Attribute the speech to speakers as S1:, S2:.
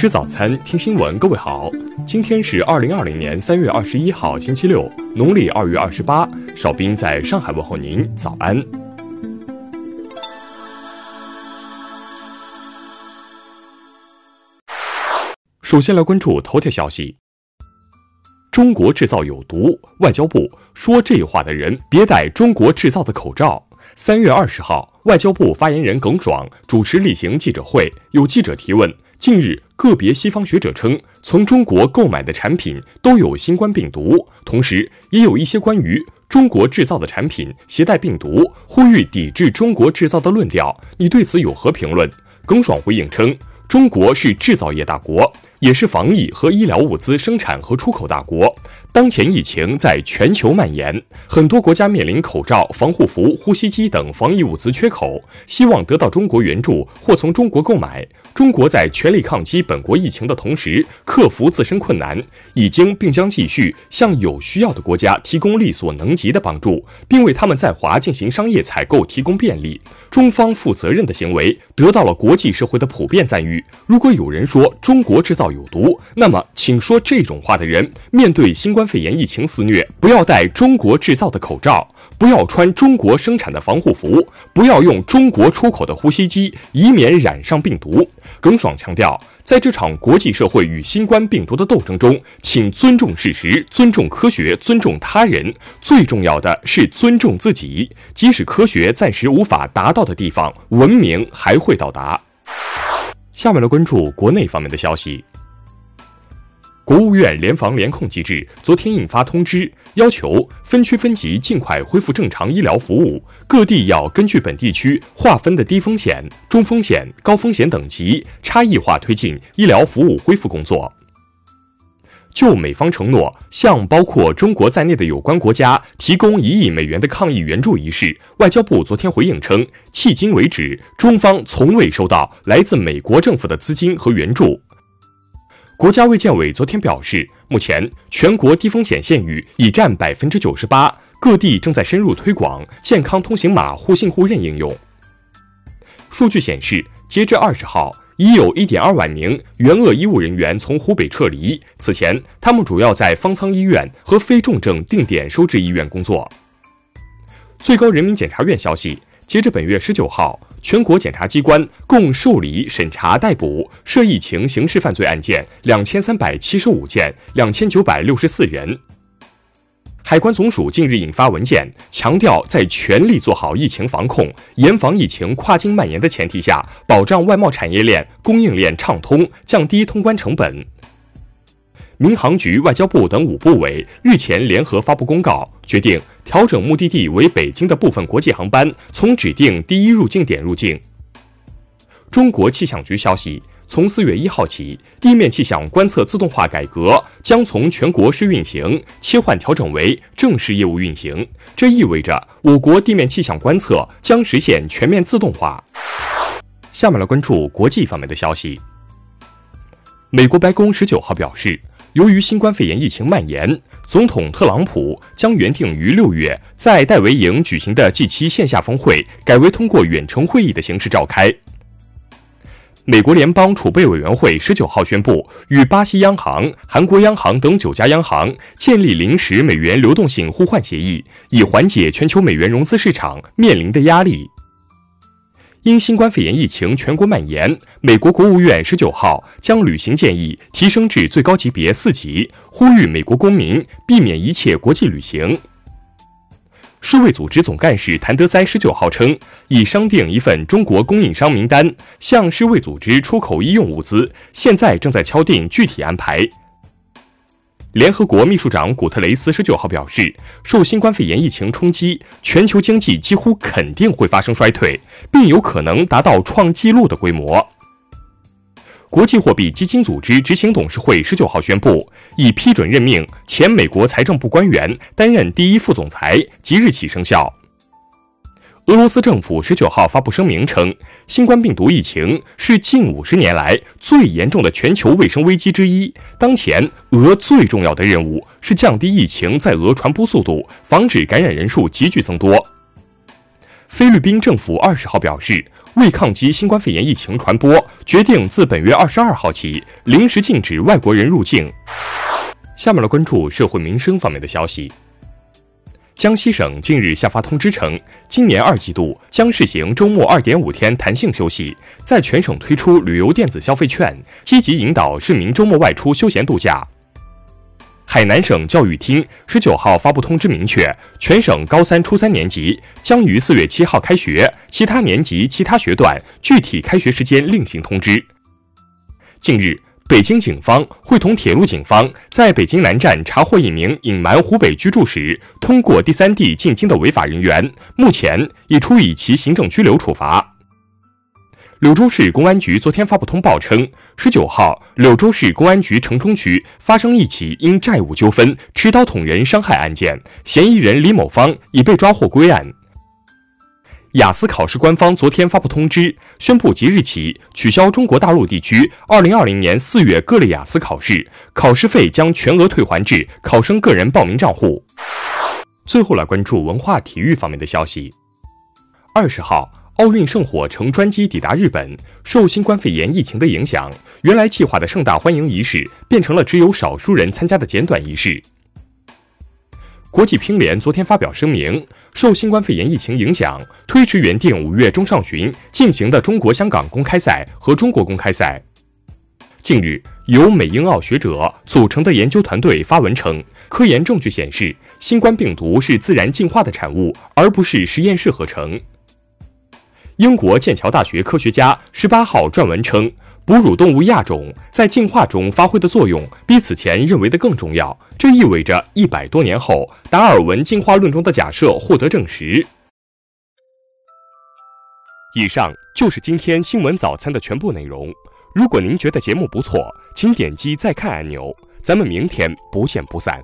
S1: 吃早餐，听新闻。各位好，今天是二零二零年三月二十一号，星期六，农历二月二十八。少兵在上海问候您，早安。首先来关注头条消息：中国制造有毒，外交部说这话的人别戴中国制造的口罩。三月二十号，外交部发言人耿爽主持例行记者会，有记者提问。近日，个别西方学者称，从中国购买的产品都有新冠病毒，同时也有一些关于中国制造的产品携带病毒，呼吁抵制中国制造的论调。你对此有何评论？耿爽回应称，中国是制造业大国。也是防疫和医疗物资生产和出口大国。当前疫情在全球蔓延，很多国家面临口罩、防护服、呼吸机等防疫物资缺口，希望得到中国援助或从中国购买。中国在全力抗击本国疫情的同时，克服自身困难，已经并将继续向有需要的国家提供力所能及的帮助，并为他们在华进行商业采购提供便利。中方负责任的行为得到了国际社会的普遍赞誉。如果有人说中国制造，有毒，那么请说这种话的人，面对新冠肺炎疫情肆虐，不要戴中国制造的口罩，不要穿中国生产的防护服，不要用中国出口的呼吸机，以免染上病毒。耿爽强调，在这场国际社会与新冠病毒的斗争中，请尊重事实，尊重科学，尊重他人，最重要的是尊重自己。即使科学暂时无法达到的地方，文明还会到达。下面来关注国内方面的消息。国务院联防联控机制昨天印发通知，要求分区分级尽快恢复正常医疗服务，各地要根据本地区划分的低风险、中风险、高风险等级，差异化推进医疗服务恢复工作。就美方承诺向包括中国在内的有关国家提供一亿美元的抗疫援助一事，外交部昨天回应称，迄今为止，中方从未收到来自美国政府的资金和援助。国家卫健委昨天表示，目前全国低风险县域已占百分之九十八，各地正在深入推广健康通行码互信互认应用。数据显示，截至二十号，已有一点二万名援鄂医务人员从湖北撤离。此前，他们主要在方舱医院和非重症定点收治医院工作。最高人民检察院消息。截至本月十九号，全国检察机关共受理、审查、逮捕涉疫情刑事犯罪案件两千三百七十五件，两千九百六十四人。海关总署近日印发文件，强调在全力做好疫情防控、严防疫情跨境蔓延的前提下，保障外贸产业链、供应链畅通，降低通关成本。民航局、外交部等五部委日前联合发布公告，决定调整目的地为北京的部分国际航班从指定第一入境点入境。中国气象局消息，从四月一号起，地面气象观测自动化改革将从全国试运行切换调整为正式业务运行，这意味着我国地面气象观测将实现全面自动化。下面来关注国际方面的消息。美国白宫十九号表示。由于新冠肺炎疫情蔓延，总统特朗普将原定于六月在戴维营举行的 G7 线下峰会改为通过远程会议的形式召开。美国联邦储备委员会十九号宣布，与巴西央行、韩国央行等九家央行建立临时美元流动性互换协议，以缓解全球美元融资市场面临的压力。因新冠肺炎疫情全国蔓延，美国国务院十九号将旅行建议提升至最高级别四级，呼吁美国公民避免一切国际旅行。世卫组织总干事谭德塞十九号称，已商定一份中国供应商名单，向世卫组织出口医用物资，现在正在敲定具体安排。联合国秘书长古特雷斯十九号表示，受新冠肺炎疫情冲击，全球经济几乎肯定会发生衰退，并有可能达到创纪录的规模。国际货币基金组织执行董事会十九号宣布，已批准任命前美国财政部官员担任第一副总裁，即日起生效。俄罗斯政府十九号发布声明称，新冠病毒疫情是近五十年来最严重的全球卫生危机之一。当前，俄最重要的任务是降低疫情在俄传播速度，防止感染人数急剧增多。菲律宾政府二十号表示，为抗击新冠肺炎疫情传播，决定自本月二十二号起临时禁止外国人入境。下面来关注社会民生方面的消息。江西省近日下发通知称，今年二季度将试行周末二点五天弹性休息，在全省推出旅游电子消费券，积极引导市民周末外出休闲度假。海南省教育厅十九号发布通知，明确全省高三、初三年级将于四月七号开学，其他年级、其他学段具体开学时间另行通知。近日。北京警方会同铁路警方在北京南站查获一名隐瞒湖北居住时通过第三地进京的违法人员，目前已处以其行政拘留处罚。柳州市公安局昨天发布通报称，十九号，柳州市公安局城中区发生一起因债务纠纷持刀捅人伤害案件，嫌疑人李某芳已被抓获归案。雅思考试官方昨天发布通知，宣布即日起取消中国大陆地区2020年4月各类雅思考试，考试费将全额退还至考生个人报名账户。最后来关注文化体育方面的消息。二十号，奥运圣火乘专机抵达日本，受新冠肺炎疫情的影响，原来计划的盛大欢迎仪式变成了只有少数人参加的简短仪式。国际乒联昨天发表声明，受新冠肺炎疫情影响，推迟原定五月中上旬进行的中国香港公开赛和中国公开赛。近日，由美英澳学者组成的研究团队发文称，科研证据显示，新冠病毒是自然进化的产物，而不是实验室合成。英国剑桥大学科学家十八号撰文称，哺乳动物亚种在进化中发挥的作用比此前认为的更重要。这意味着一百多年后，达尔文进化论中的假设获得证实。以上就是今天新闻早餐的全部内容。如果您觉得节目不错，请点击再看按钮。咱们明天不见不散。